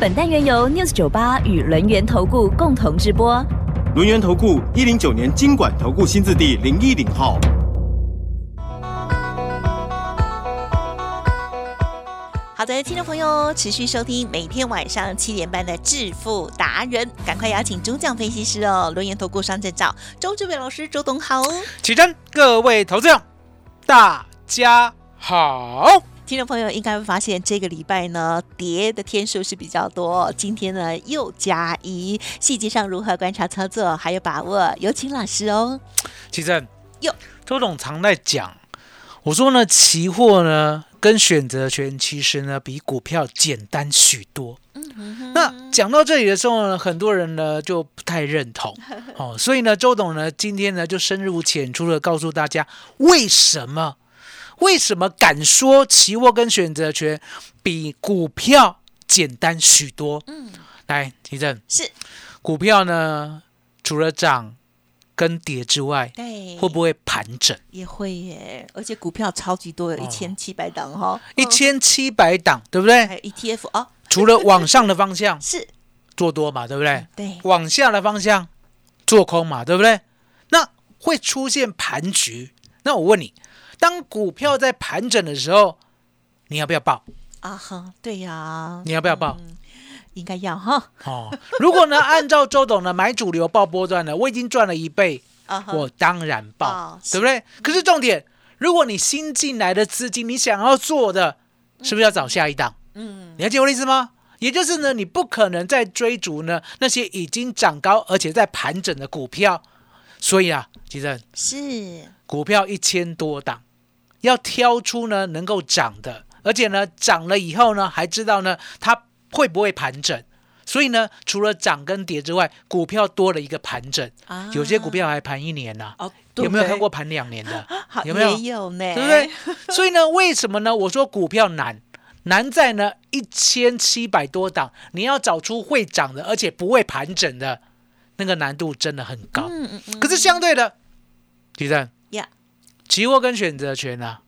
本单元由 News 九八与轮源投顾共同直播。轮源投顾一零九年经管投顾新字第零一零号。好的，听众朋友，持续收听每天晚上七点半的致富达人，赶快邀请主讲分析师哦，轮研投顾商证照周志伟老师，周董好。起身，各位投资者，大家好。听众朋友应该会发现，这个礼拜呢跌的天数是比较多，今天呢又加一，细节上如何观察操作，还有把握，有请老师哦。起身，哟，周董常在讲，我说呢，期货呢跟选择权其实呢比股票简单许多。嗯那讲到这里的时候呢，很多人呢就不太认同 哦，所以呢，周董呢今天呢就深入浅出的告诉大家为什么。为什么敢说期货跟选择权比股票简单许多？嗯，来，提正是股票呢，除了涨跟跌之外，对，会不会盘整？也会耶，而且股票超级多，有一千七百档哈，一千七百档，对不对？还有 ETF 哦，除了往上的方向 是做多嘛，对不对？对，往下的方向做空嘛，对不对？那会出现盘局。那我问你。当股票在盘整的时候，你要不要报啊？哈，对呀，你要不要报？应该要哈。哦，如果呢，按照周董的买主流报波段呢，我已经赚了一倍，啊我当然报，对不对？可是重点，如果你新进来的资金，你想要做的，是不是要找下一档？嗯，你了解我的意思吗？也就是呢，你不可能再追逐呢那些已经涨高而且在盘整的股票，所以啊，其实是股票一千多档。要挑出呢能够涨的，而且呢涨了以后呢还知道呢它会不会盘整，所以呢除了涨跟跌之外，股票多了一个盘整，啊有些股票还盘一年呢、哦，有没有看过盘两年的？有没有？也有呢，对不对？所以呢，为什么呢？我说股票难，难在呢一千七百多档，你要找出会涨的，而且不会盘整的，那个难度真的很高。嗯嗯嗯，可是相对的，第三呀，期货跟选择权啊，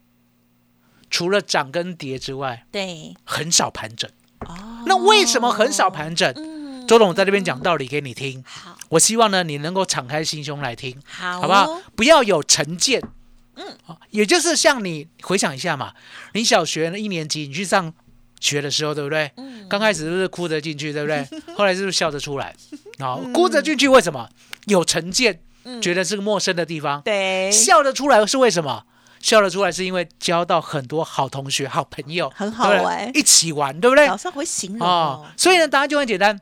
除了涨跟跌之外，对，很少盘整。哦，那为什么很少盘整？嗯，周董在这边讲道理给你听，好，我希望呢你能够敞开心胸来听，好，好不好？不要有成见。嗯，也就是像你回想一下嘛，你小学呢一年级你去上学的时候，对不对？嗯，刚开始是不是哭着进去，对不对？后来是不是笑着出来？啊，哭着进去为什么？有成见，嗯觉得是个陌生的地方。对，笑得出来是为什么？笑得出来是因为交到很多好同学、好朋友，很好玩一起玩，对不对？早上会形容哦哦，，所以呢，答案就很简单。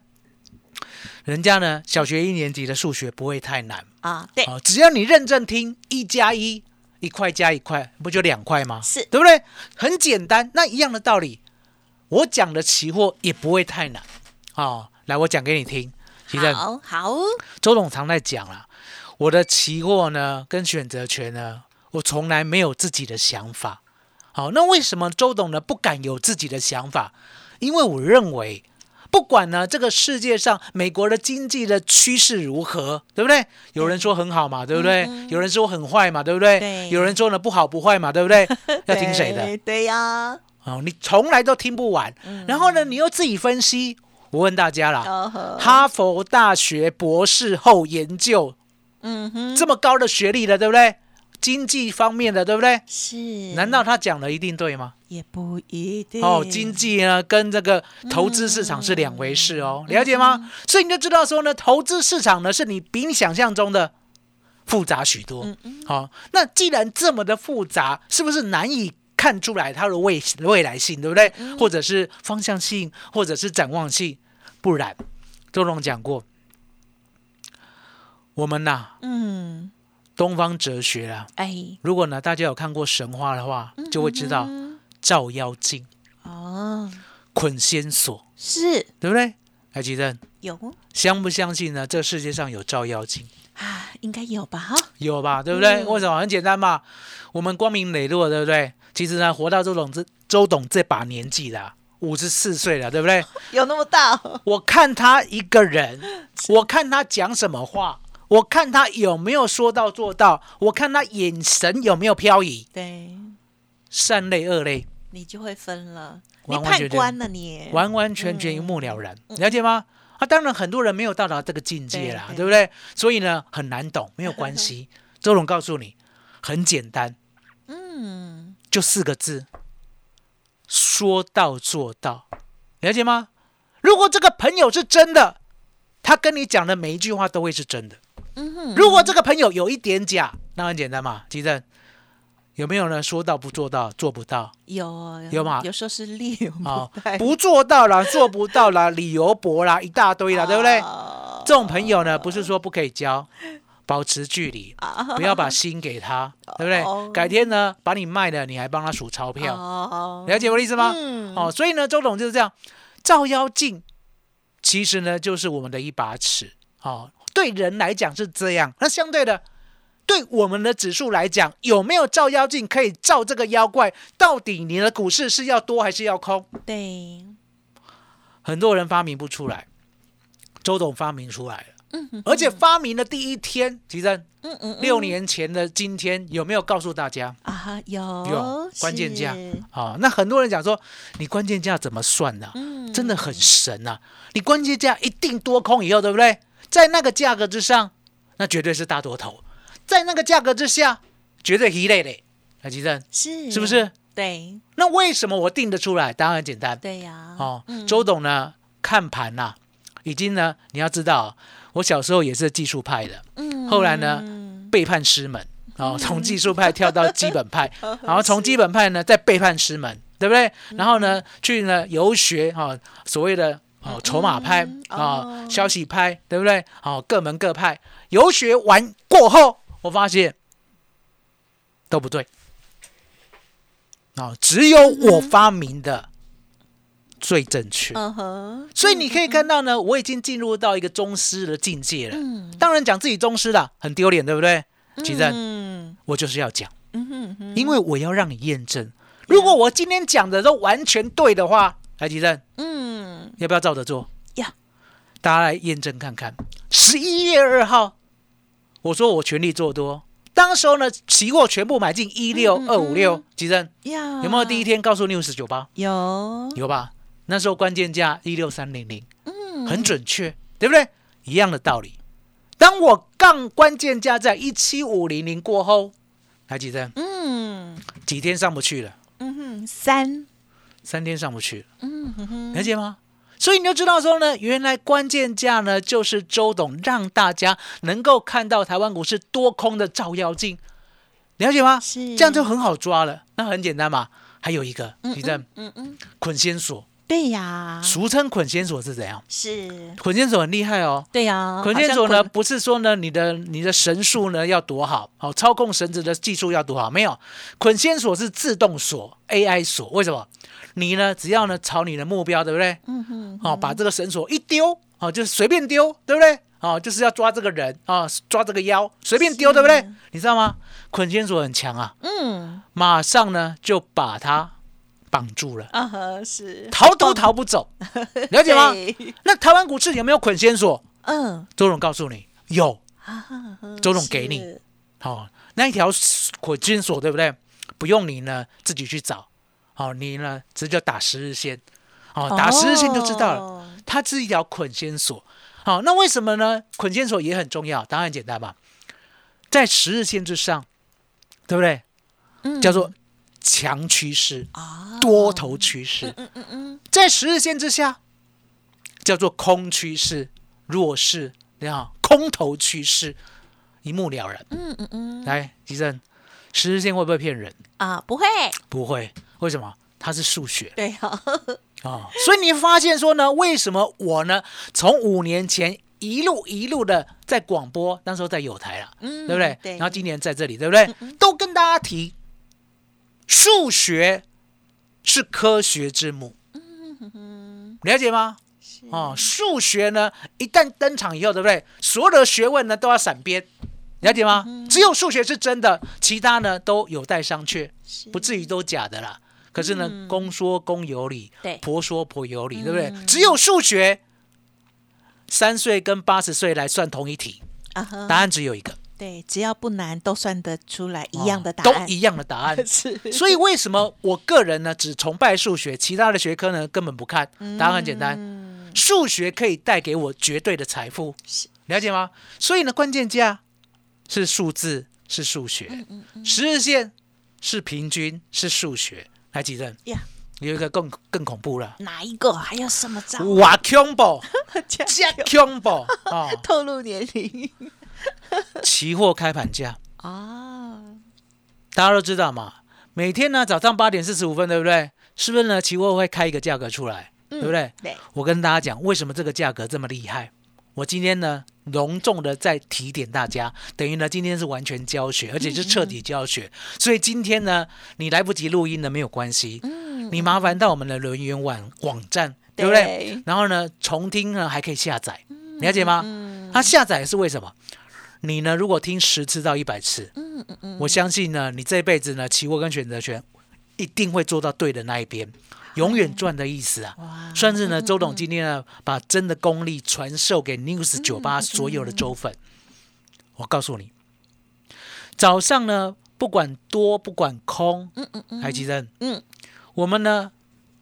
人家呢，小学一年级的数学不会太难啊，对，哦，只要你认真听，一加一，一块加一块，不就两块吗？是对不对？很简单。那一样的道理，我讲的期货也不会太难哦。来，我讲给你听。其实好好，周董常在讲啦，我的期货呢跟选择权呢，我从来没有自己的想法。好，那为什么周董呢不敢有自己的想法？因为我认为，不管呢这个世界上美国的经济的趋势如何，对不对？有人说很好嘛，对不对？嗯有人说很坏嘛，对不对？对有人说呢不好不坏嘛，对不对？要听谁的？对？对呀，哦，你从来都听不完。嗯然后呢，你又自己分析。我问大家啦，哦，哈佛大学博士后研究嗯哼，这么高的学历的，对不对？经济方面的，对不对？是，难道他讲的一定对吗？也不一定哦，经济呢跟这个投资市场是两回事哦，了解吗？所以你就知道说呢，投资市场呢是你比你想象中的复杂许多。好、那既然这么的复杂，是不是难以看出来它的未未来性，对不对？或者是方向性，或者是展望性？不然，周龙讲过，我们呐、嗯，东方哲学啊，哎，如果呢大家有看过神话的话，就会知道嗯照妖镜、哦，捆仙索，是，对不对？还记得，有相不相信呢？这世界上有照妖镜？啊，应该有吧？哈，有吧？对不对？嗯为什么？很简单嘛，我们光明磊落，对不对？其实呢，活到周董这周董这把年纪了，五十四岁了，对不对？有那么大？我看他一个人，我看他讲什么话，我看他有没有说到做到，我看他眼神有没有漂移，对，三类二类，你就会分了，你判完完全全官了你，完完全全一目了然，了解吗？啊，当然很多人没有到达这个境界啦，对对对不对？所以呢，很难懂，没有关系。周总告诉你，很简单，嗯，就四个字：说到做到，了解吗？如果这个朋友是真的，他跟你讲的每一句话都会是真的。嗯哼，如果这个朋友有一点假，那很简单嘛，吉正有没有呢？说到不做到，做不到。有有吗？有时候是利用啊不做到啦，做不到啦，理由薄啦，一大堆啦，对不对？啊这种朋友呢，不是说不可以交，保持距离，啊。不要把心给他，对不对？哦？改天呢，把你卖了，你还帮他数钞票，哦。了解我的意思吗？嗯。哦，所以呢，周董就是这样，照妖镜其实呢就是我们的一把尺，哦，对人来讲是这样，那相对的。对我们的指数来讲，有没有照妖镜可以照这个妖怪？到底你的股市是要多还是要空？对，很多人发明不出来，周董发明出来了，嗯哼而且发明的第一天，其实嗯嗯嗯六年前的今天有没有告诉大家？啊有有关键价是啊、那很多人讲说，你关键价怎么算呢、嗯真的很神呐、你关键价一定多空以后，对不对？在那个价格之上，那绝对是大多头；在那个价格之下，绝对一类嘞。海基正是是不？是？对那为什么我定得出来？当然很简单对呀，哦。嗯周董呢看盘呐、已经呢，你要知道，我小时候也是技术派的，嗯后来呢背叛师门，哦，从技术派跳到基本派，然后从基本派呢再背叛师门，对不对？然后呢去呢游学哈、哦，所谓的哦筹码派嗯啊、哦消息派，对不对？哦，各门各派游学完过后，我发现都不对，哦，只有我发明的最正确。嗯哼，所以你可以看到呢，我已经进入到一个宗师的境界了。嗯当然讲自己宗师了，很丢脸，对不对？其实嗯我就是要讲，因为我要让你验证。如果我今天讲的都完全对的话，来吉正嗯要不要照着做？呀，大家来验证看看。十一月二号，我说我全力做多，当时候呢，期货全部买进一六二五六，吉正呀，有没有第一天告诉 news 九八？有有吧？那时候关键价一六三零零，嗯很准确，对不对？一样的道理。当我杠关键价在一七五零零过后，还记得嗯几天上不去了？嗯哼三三天上不去了，嗯哼哼了解吗？所以你就知道说呢，原来关键价呢，就是周董让大家能够看到台湾股市多空的照妖镜，了解吗？是这样就很好抓了。那很简单嘛。还有一个，你的嗯嗯捆仙索，对呀俗称捆仙索是怎样？是捆仙索很厉害哦。对呀，捆仙索呢，不是说呢你的你的绳术呢要多好，好操控绳子的技术要多好，没有。捆仙索是自动锁 AI 锁，为什么？你呢只要呢朝你的目标，对不对？嗯哼哦，把这个绳索一丢，哦，就是随便丢，对不对？哦，就是要抓这个人啊、抓这个妖，随便丢，对不对？你知道吗？捆仙索很强啊，嗯马上呢就把它绑住了，啊呵是逃都逃不走，了解吗？那台湾股市有没有捆仙索？嗯周总告诉你有。周总给你好哦，那一条捆金锁对不对？不用你呢自己去找，哦，你呢直接打十日线，哦，打十日线就知道了，哦它是一条捆仙锁。好、那为什么呢？捆仙锁也很重要，当然很简单嘛，在十日线之上，对不对？嗯叫做强趋势、啊多头趋势，嗯嗯嗯在十日线之下叫做空趋势、弱势，你好，空头趋势，一目了然。嗯嗯嗯来，吉正，十日线会不会骗人？啊不会不会，为什么？它是数学对呀啊、所以你发现说呢，为什么我呢，从五年前一路一路的在广播，那时候在有台了，嗯对不对？对然后今年在这里，对不对？都跟大家提，数学是科学之母，了解吗？哦，数学呢一旦登场以后，对不对？所有的学问呢都要闪边，了解吗？只有数学是真的，其他呢都有待商榷，不至于都假的啦。可是呢，公说公有理，对。婆说婆有理，对不对？只有数学，三岁跟八十岁来算同一题，啊答案只有一个，对，只要不难，都算得出来一样的答案，哦都一样的答案。是，所以为什么我个人呢只崇拜数学，其他的学科呢根本不看？答案很简单，数学可以带给我绝对的财富，了解吗？所以呢，关键价是数字，是数学，十日线是平均，是数学。来，吉正呀，有一个更更恐怖了，哪一个？还有什么招？哇恐怖，加加恐怖啊！透露年龄 期货开盘价，啊，大家都知道嘛，每天呢早上八点四十五分，对不对？是不是呢？期货会开一个价格出来，对不对？对，我跟大家讲，为什么这个价格这么厉害？我今天呢，隆重的再提点大家，等于呢，今天是完全教学，而且是彻底教学。所以今天呢，你来不及录音呢，没有关系，你麻烦到我们的轮源网网站，对不对？对然后呢，重听呢还可以下载，了解吗？它下载是为什么？你呢，如果听十次到一百次，我相信呢，你这辈子呢，期货跟选择权一定会做到对的那一边，永远赚的意思啊！算是呢，周董今天呢，把真的功力传授给 News 九八所有的周粉。我告诉你，早上呢，不管多不管空，嗯嗯嗯，海基珍，嗯，我们呢，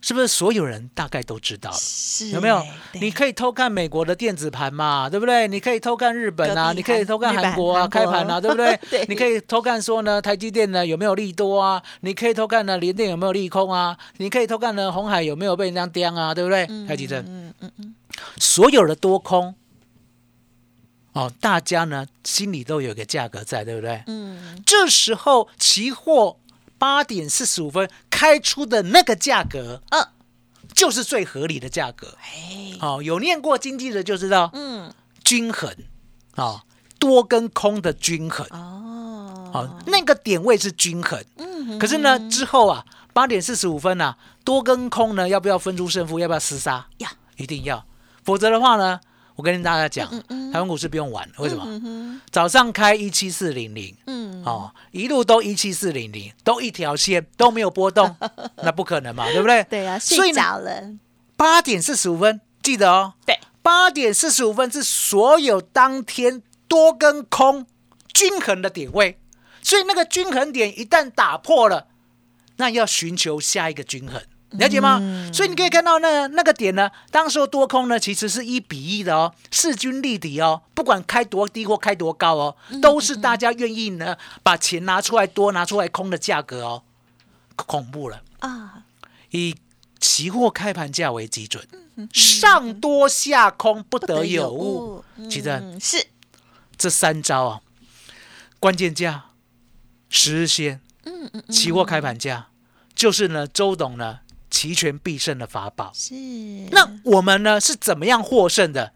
是不是所有人大概都知道了？是有没有你可以偷看美国的电子盘嘛，对不对？你可以偷看日本啊，你可以偷看韩国啊，国开盘啊，对不对？对你可以偷看说呢，台积电呢有没有利多啊？你可以偷看呢，联电有没有利空啊？你可以偷看呢，红海有没有被人家刁啊？对不对？台积电，嗯嗯嗯，所有的多空，哦，大家呢心里都有一个价格在，对不对？嗯，这时候期货八点四十五分开出的那个价格，嗯就是最合理的价格。哎，哦，有念过经济的就知道，嗯，均衡，哦，多跟空的均衡，哦，哦，那个点位是均衡。嗯，可是呢，之后啊，八点四十五分啊，多跟空呢，要不要分出胜负？要不要厮杀？呀，一定要，否则的话呢，我跟大家讲，嗯台湾股市不用玩了，为什么？早上开一七四零零，嗯，哦，一路都一七四零零，都一条线都没有波动，那不可能嘛，对不对？对啊，睡着了，八点四十五分，记得哦。对，八点四十五分是所有当天多跟空均衡的点位，所以那个均衡点一旦打破了，那要寻求下一个均衡。了解吗？所以你可以看到那那个点呢，当时候多空呢其实是一比一的哦，势均力敌哦，不管开多低或开多高哦，都是大家愿意呢把钱拿出来多拿出来空的价格哦，恐怖了。啊，以期货开盘价为基准，上多下空不得有误。其实嗯是，这三招啊，关键价、十日线、嗯嗯。期货开盘价，就是呢周董呢齐全必胜的法宝。是，那我们呢是怎么样获胜的？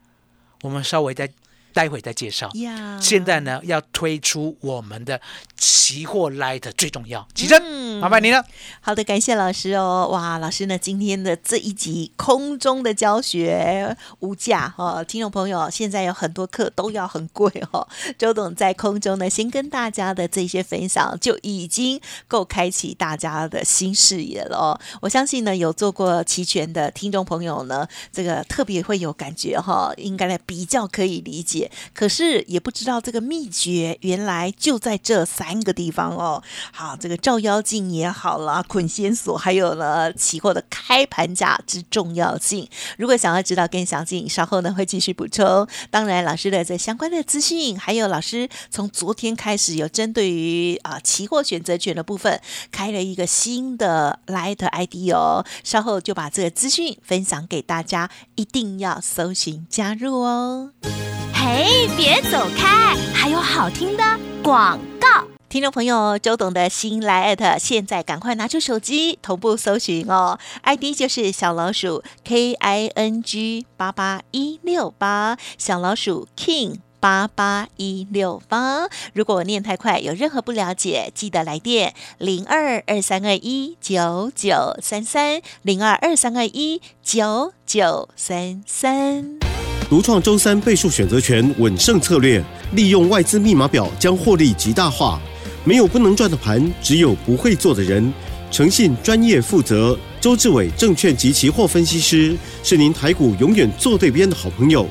我们稍微再待会再介绍。呀，现在呢要推出我们的期货 Light 最重要，奇珍，嗯麻烦你了。好的，感谢老师哦。哇，老师呢今天的这一集空中的教学无价哦，听众朋友，现在有很多课都要很贵哦。周董在空中呢，先跟大家的这些分享就已经够开启大家的新视野了哦。我相信呢，有做过期权的听众朋友呢，这个特别会有感觉哈、应该呢比较可以理解。可是也不知道这个秘诀原来就在这三个地方哦。好，这个照妖镜也好啦，捆仙索，还有呢期货的开盘价之重要性。如果想要知道更详细，稍后呢会继续补充。当然，老师的这相关的资讯，还有老师从昨天开始有针对于啊期货选择权的部分开了一个新的 Light ID 哦，稍后就把这个资讯分享给大家，一定要搜寻加入哦。嘿，别走开，还有好听的广告。听众朋友，周董的新来 at，现在赶快拿出手机同步搜寻哦，ID 就是小老鼠 K I N G 八八一六八，小老鼠 King。八八一六八。如果我念太快，有任何不了解，记得来电零二二三二一九九三三零二二三二一九九三三。独创周三倍数选择权稳胜策略，利用外资密码表将获利极大化。没有不能赚的盘，只有不会做的人。诚信、专业、负责，周志伟证券及期货分析师是您台股永远做对边的好朋友。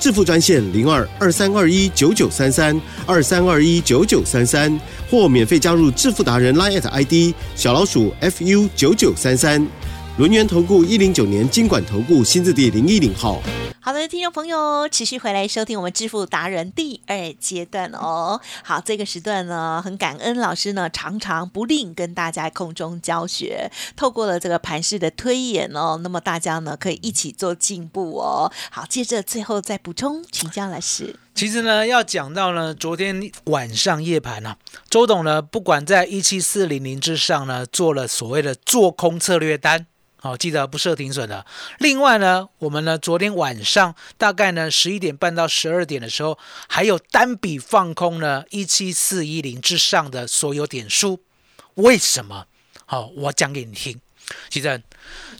致富专线零二二三二一九九三三二三二一九九三三，或免费加入致富达人 Line ID 小老鼠 fu 九九三三。轮源投顾一零九年经管投顾新字第零一零号。好的，听众朋友，持续回来收听我们致富达人第二阶段哦。好，这个时段呢，很感恩老师呢，常常不吝跟大家空中教学，透过了这个盘势的推演哦，那么大家呢可以一起做进步哦。好，接着最后再补充，请教老师。其实呢，要讲到呢，昨天晚上夜盘呢、周董呢，不管在一七四零零之上呢，做了所谓的做空策略单。好、记得不设停损的。另外呢，我们呢昨天晚上大概呢十一点半到十二点的时候，还有单笔放空呢一七四一零之上的所有点数。为什么？好、我讲给你听。其实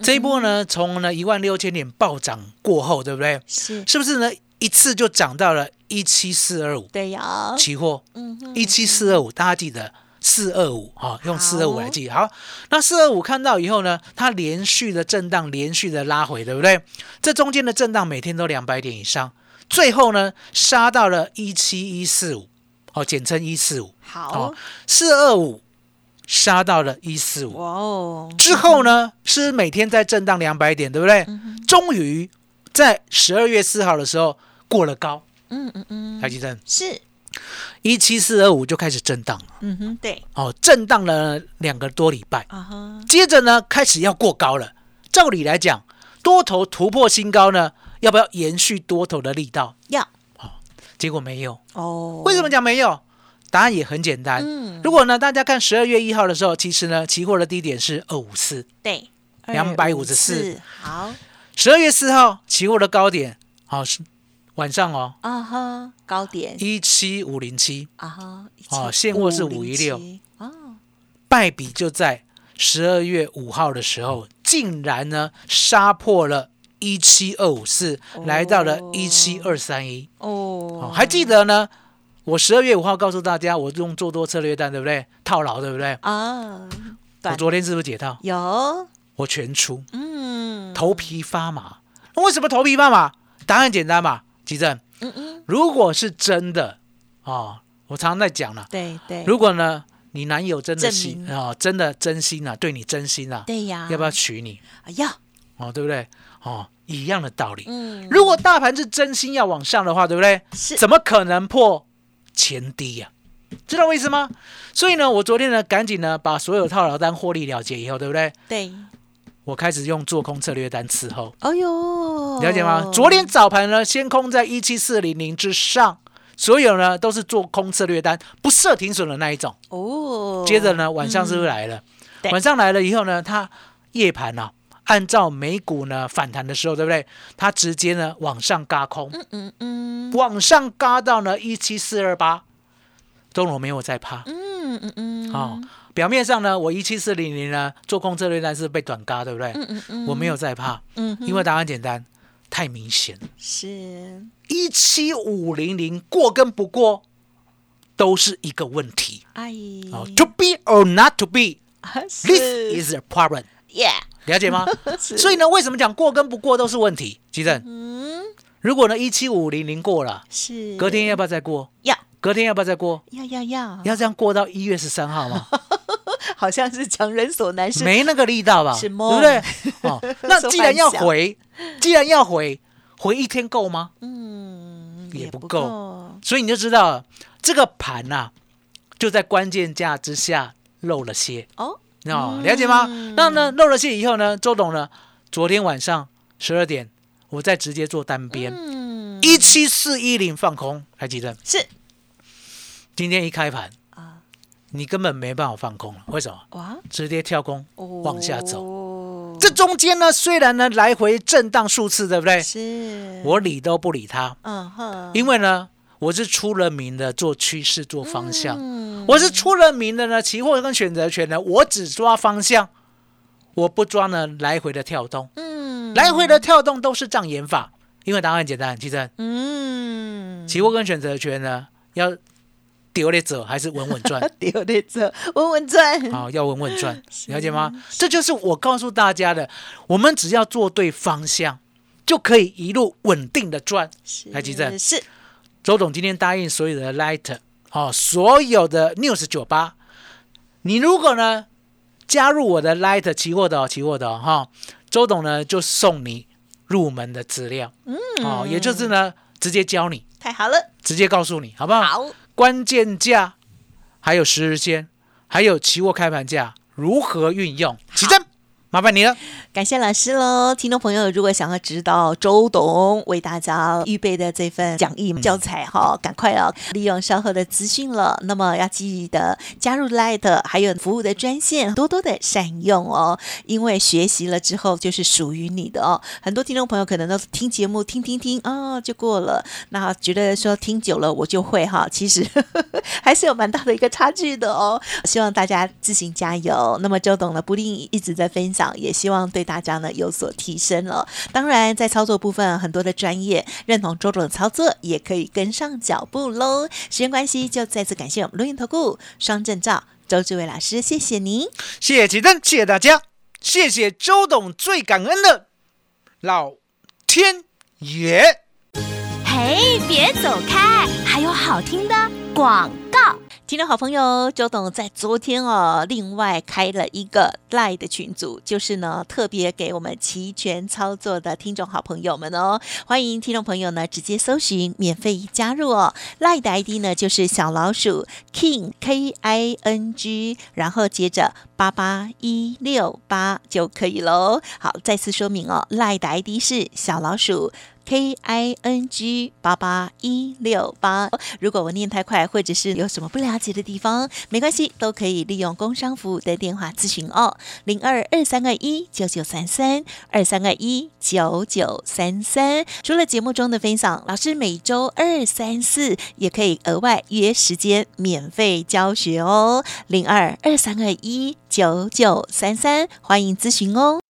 这一波呢，从呢一万六千点暴涨过后，对不对？是是不是呢？一次就涨到了一七四二五，对呀，期货嗯哼，一七四二五，大家记得四二五哈，用四二五来记。好，那四二五看到以后呢，它连续的震荡，连续的拉回，对不对？这中间的震荡每天都两百点以上，最后呢杀到了一七一四五，哦，简称一四五，好哦，，四二五杀到了一四五。哇哦，之后呢，是每天在震荡两百点，对不对？嗯终于在十二月四号的时候过了高，嗯嗯嗯，台积电是，一七四二五就开始震荡了，嗯哼，对，哦，震荡了两个多礼拜，啊哈，接着呢开始要过高了。照理来讲，多头突破新高呢，要不要延续多头的力道？要。好结果没有。哦，为什么讲没有？答案也很简单。嗯。如果呢，大家看十二月一号的时候，其实呢，期货的低点是二五四，对，两百五十四。好。十二月四号期货的高点，好、是晚上哦，啊哈，高点一七五零七，啊哈，哦现货是五一六哦，败笔就在十二月五号的时候，竟然呢杀破了一七二五四，来到了一七二三一。哦哦，还记得呢？我十二月五号告诉大家，我用做多策略单，对不对？套牢，对不对？啊，我昨天是不是解套？有，我全出，嗯，头皮发麻。那为什么头皮发麻？答案简单嘛，吉正。嗯嗯，如果是真的哦，我常常在讲了，对对，如果呢你男友真的证心啊哦，真的真心啊，对你真心啊，对呀，要不要娶你？啊要，哦，对不对？哦，一样的道理。嗯，如果大盘是真心要往上的话，对不对？是怎么可能破前低呀、知道我意思吗？所以呢，我昨天呢，赶紧呢把所有套牢单获利了结以后，对不对？对，我开始用做空策略单伺候，哎呦，了解吗？昨天早盘呢，先空在一七四零零之上，所有呢都是做空策略单，不设停损的那一种。哦，接着呢，晚上是不是来了？对晚上来了以后呢，它夜盘啊，按照美股呢反弹的时候，对不对？它直接呢往上嘎空，嗯嗯嗯往上嘎到呢一七四二八，中我没有在怕。嗯嗯嗯，哦，表面上呢，我一七四零零呢做空策略单是被短嘎，对不对？嗯嗯嗯，我没有在怕，嗯，因为答案简单，太明显了。是一七五零零过跟不过，都是一个问题。哎，哦，to be or not to be，this is a problem。yeah，了解吗？是所以呢，为什么讲过跟不过都是问题？吉正，嗯如果呢一七五零零过了，是隔天要不要再过？要隔天要不要再过？要要要，要这样过到一月十三号吗？好像是强人所难是没那个力道吧？是对梦不对？哦，那既然要回，既然要回，回一天够吗？嗯不也不够所以你就知道这个盘呐、就在关键价之下漏了些哦，哦，了解吗？嗯那呢漏了些以后呢，周董呢，昨天晚上十二点，我再直接做单边嗯一七四一零放空，还记得？是今天一开盘啊，你根本没办法放空了，为什么？哇直接跳空往下走。走这中间呢，虽然呢来回震荡数次，对不对？是我理都不理它，嗯哼，因为呢，我是出了名的做趋势、做方向，嗯我是出了名的呢。期货跟选择权呢，我只抓方向，我不抓呢来回的跳动。嗯来回的跳动都是障眼法，因为答案很简单，其实嗯，期货跟选择权呢要丢列走还是稳稳赚？丢在这稳稳赚，好，要稳稳赚，了解吗？这就是我告诉大家的，我们只要做对方向，就可以一路稳定的赚。台积电是。周董今天答应所有的 Light，哦，所有的 News 酒吧，你如果呢加入我的 Light 期货的、哦、期货的哦哈、周董呢就送你入门的资料，嗯，哦，也就是呢直接教你，太好了，直接告诉你，好不好？好，关键价，还有时日线，还有期货开盘价如何运用？起真，麻烦你了。感谢老师喽！听众朋友，如果想要知道周董为大家预备的这份讲义教材哈，赶快哦，利用稍后的资讯了。那么要记得加入 Light，还有服务的专线，多多的善用哦，因为学习了之后就是属于你的哦。很多听众朋友可能都听节目听听听啊、就过了，那觉得说听久了我就会哈，其实 还是有蛮大的一个差距的哦。希望大家自行加油。那么周董呢，不定一直在分享，也希望对大家呢有所提升了。当然，在操作部分，很多的专业认同周董的操作，也可以跟上脚步喽。时间关系，就再次感谢我们录音投顾双证照周志伟老师，谢谢您。谢谢起真，谢谢大家，谢谢周董，最感恩的老天爷。嘿，别走开，还有好听的广告。听众好朋友，周董在昨天哦，另外开了一个赖的群组，就是呢特别给我们齐全操作的听众好朋友们哦，欢迎听众朋友呢直接搜寻免费加入哦。赖的 ID 呢就是小老鼠 king k i n g，然后接着八八一六八就可以喽。好，再次说明哦，，LIE 的 ID 是小老鼠。K I N G 八八一六八。如果我念太快，或者是有什么不了解的地方，没关系，都可以利用工商服务的电话咨询哦，零二二三二一九九三三二三二一九九三三。除了节目中的分享，老师每周二、三、四也可以额外约时间免费教学哦，零二二三二一九九三三，欢迎咨询哦。